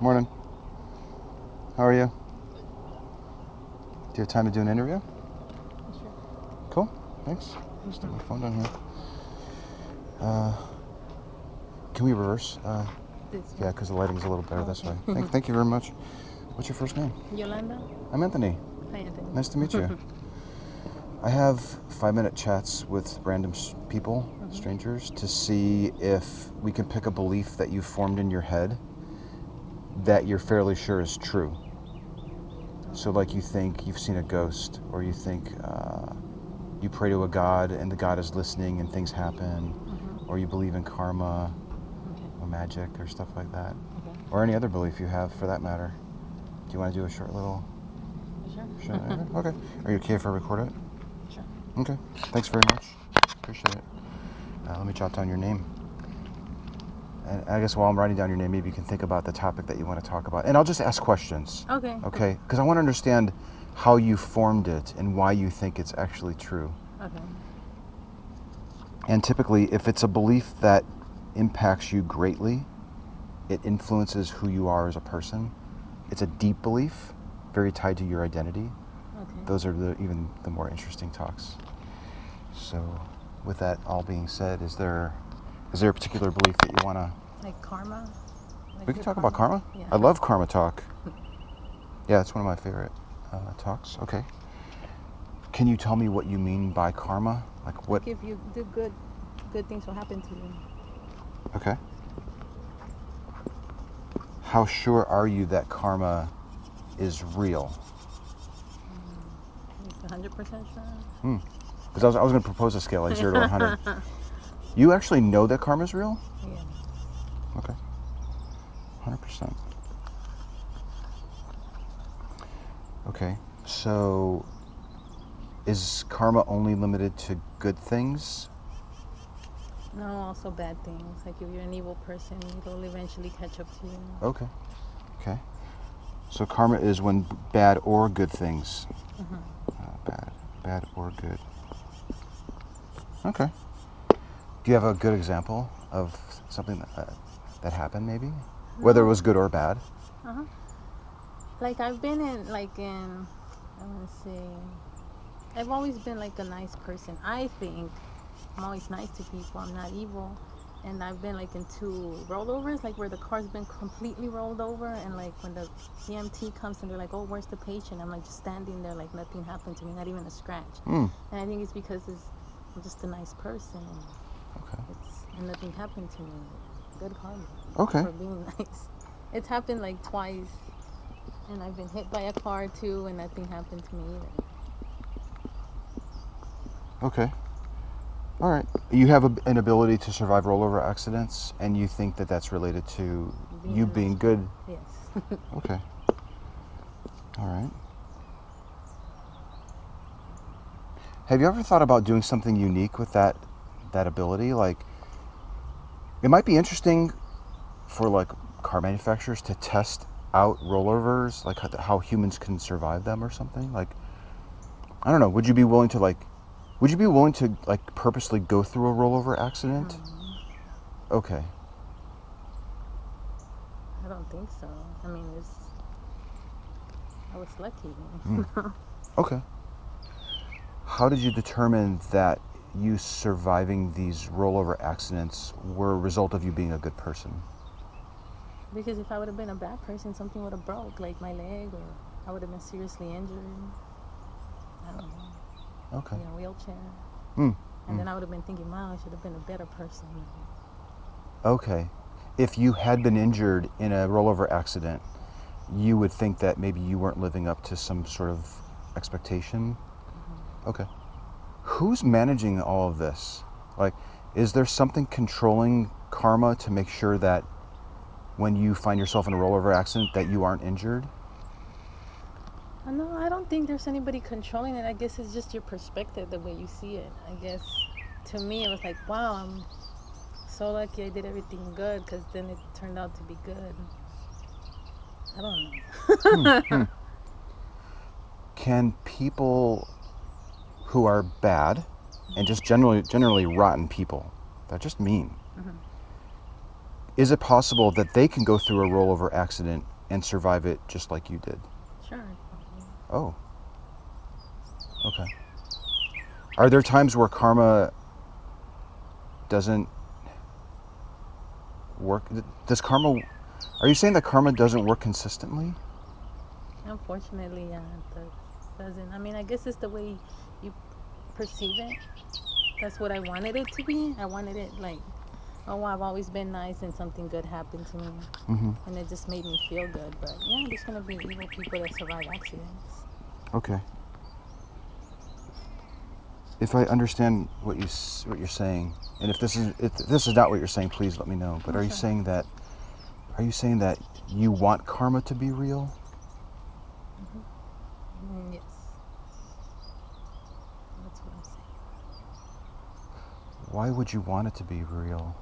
Morning. How are you? Do you have time to do an interview? Sure. Cool. Thanks. Just put my phone down here. Uh, can we reverse? Uh, yeah, because the lighting's a little better this way. Thank, thank you very much. What's your first name? Yolanda? I'm Anthony. Hi, Anthony. Nice to meet you. I have five minute chats with random people, strangers, to see if we can pick a belief that you formed in your head that you're fairly sure is true. So, like you think you've seen a ghost, or you think uh, you pray to a god and the god is listening and things happen, Mhm. or you believe in karma Okay. or magic or stuff like that, Okay. or any other belief you have for that matter. Do you want to do a short little? Sure. Sure. okay. Are you okay if I record it? Sure. Okay. Thanks very much. Appreciate it. Uh, let me jot down your name. And I guess while I'm writing down your name, maybe you can think about the topic that you want to talk about. And I'll just ask questions. Okay. Okay? Because I want to understand how you formed it and why you think it's actually true. Okay. And typically, if it's a belief that impacts you greatly, it influences who you are as a person. It's a deep belief, very tied to your identity. Okay. those are the even the more interesting talks. So, with that all being said, is there is there a particular belief that you want to? Like karma? Like We can talk about karma. Yeah. I love karma talk. Yeah, it's one of my favorite uh, talks. Okay. Can you tell me what you mean by karma? Like what? Like if you do good, good things will happen to you. Okay. How sure are you that karma is real? Like 100% sure. Because I was, I was going to propose a scale like zero to 100. you actually know that karma is real? Yeah. Okay. 100%. Okay. So is karma only limited to good things? No, also bad things. Like if you're an evil person, it'll eventually catch up to you. Okay. Okay. So karma is when bad or good things. Mhm. Uh, bad, bad or good. Okay. Do you have a good example of something that, uh, that happened, maybe? Whether it was good or bad? Uh-huh. Like I've been in, like in, I want to say, I've always been like a nice person. I think I'm always nice to people. I'm not evil. And I've been like in two rollovers, like where the car's been completely rolled over, and like when the EMT comes and they're like, "Oh, where's the patient?" I'm like just standing there, like nothing happened to me, not even a scratch. Mm. And I think it's because it's, I'm just a nice person, and Okay. it's and nothing happened to me. Good karma Okay. for being nice. It's happened like twice, and I've been hit by a car too, and nothing happened to me either. Okay. All right. You have a, an ability to survive rollover accidents, and you think that that's related to Being you a nice being good. Yes. Okay. All right. Have you ever thought about doing something unique with that that ability? Like, it might be interesting for like car manufacturers to test out rollovers, like how, how humans can survive them or something. Like, I don't know. Would you be willing to like? Would you be willing to like purposely go through a rollover accident? Um, Okay. I don't think so. I mean, it's. I was lucky. Mm. Okay. How did you determine that you surviving these rollover accidents were a result of you being a good person? Because if I would have been a bad person, something would have broke, like my leg, or I would have been seriously injured. I don't know. Okay. In a wheelchair. Mm. And then I would have been thinking, wow, I should have been a better person. Okay. If you had been injured in a rollover accident, you would think that maybe you weren't living up to some sort of expectation. Okay. Who's managing all of this? Like, is there something controlling karma to make sure that when you find yourself in a rollover accident that you aren't injured? Uh, No, I don't think there's anybody controlling it. I guess it's just your perspective, the way you see it. I guess to me, it was like, wow, I'm so lucky I did everything good because then it turned out to be good. I don't know. Can people who are bad and just generally generally rotten people, they're just mean. Mm-hmm. Is it possible that they can go through a rollover accident and survive it just like you did? Sure. Oh. Okay. Are there times where karma doesn't work? Does karma. Are you saying that karma doesn't work consistently? Unfortunately, yeah, it does, doesn't. I mean, I guess it's the way perceive it. That's what I wanted it to be. I wanted it like, oh, I've always been nice and something good happened to me. Mm-hmm. And it just made me feel good. But yeah, there's going to be evil people that survive accidents. Okay. If I understand what you what you're saying, and if this is if this is not what you're saying, please let me know. But are you saying that are you saying that you want karma to be real? Mm, yes. That's what I'm saying. Why would you want it to be real?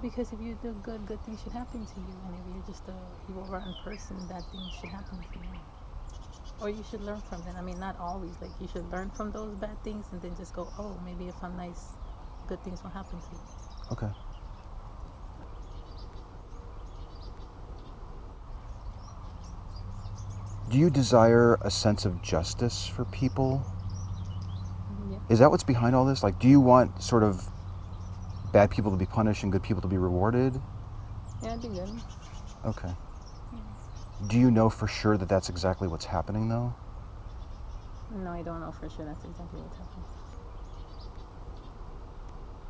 Because if you do good, good things should happen to you. And if you're just a evil, rotten person, bad things should happen to you. Or you should learn from them. I mean, not always. Like, you should learn from those bad things and then just go, oh, maybe if I'm nice, good things will happen to you. Okay. Do you desire a sense of justice for people? Yeah. Is that what's behind all this? Like, do you want sort of bad people to be punished and good people to be rewarded? Yeah, I'd be good. Okay. Do you know for sure that that's exactly what's happening, though? No, I don't know for sure that's exactly what's happening.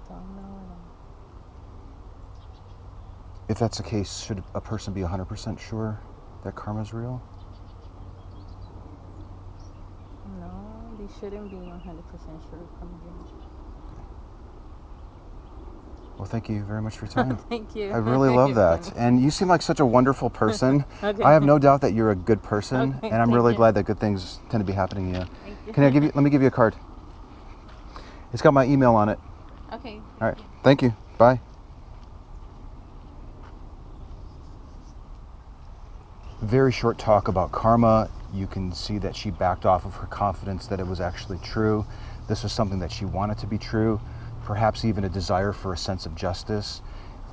Don't know at all. If that's the case, should a person be 100% sure that karma's real? They shouldn't be 100% sure from you. Well, thank you very much for your time. Thank you. I really love that. And you seem like such a wonderful person. Okay. I have no doubt that you're a good person, Okay, and I'm really you. glad that good things tend to be happening to you. Thank you. Can I give you? Let me give you a card. It's got my email on it. Okay. All right. Thank you. Bye. Very short talk about karma. You can see that she backed off of her confidence that it was actually true. This was something that she wanted to be true, perhaps even a desire for a sense of justice.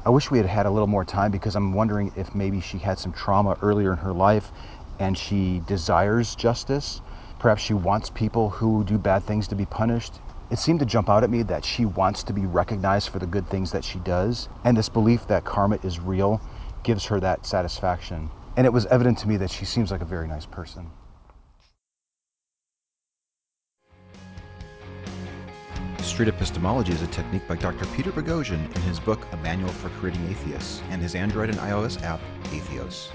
I wish we had had a little more time because I'm wondering if maybe she had some trauma earlier in her life and she desires justice. Perhaps she wants people who do bad things to be punished. It seemed to jump out at me that she wants to be recognized for the good things that she does, and this belief that karma is real gives her that satisfaction. And it was evident to me that she seems like a very nice person. Street epistemology is a technique by Dr. Peter Boghossian in his book A Manual for Creating Atheists and his Android and iOS app, Atheos.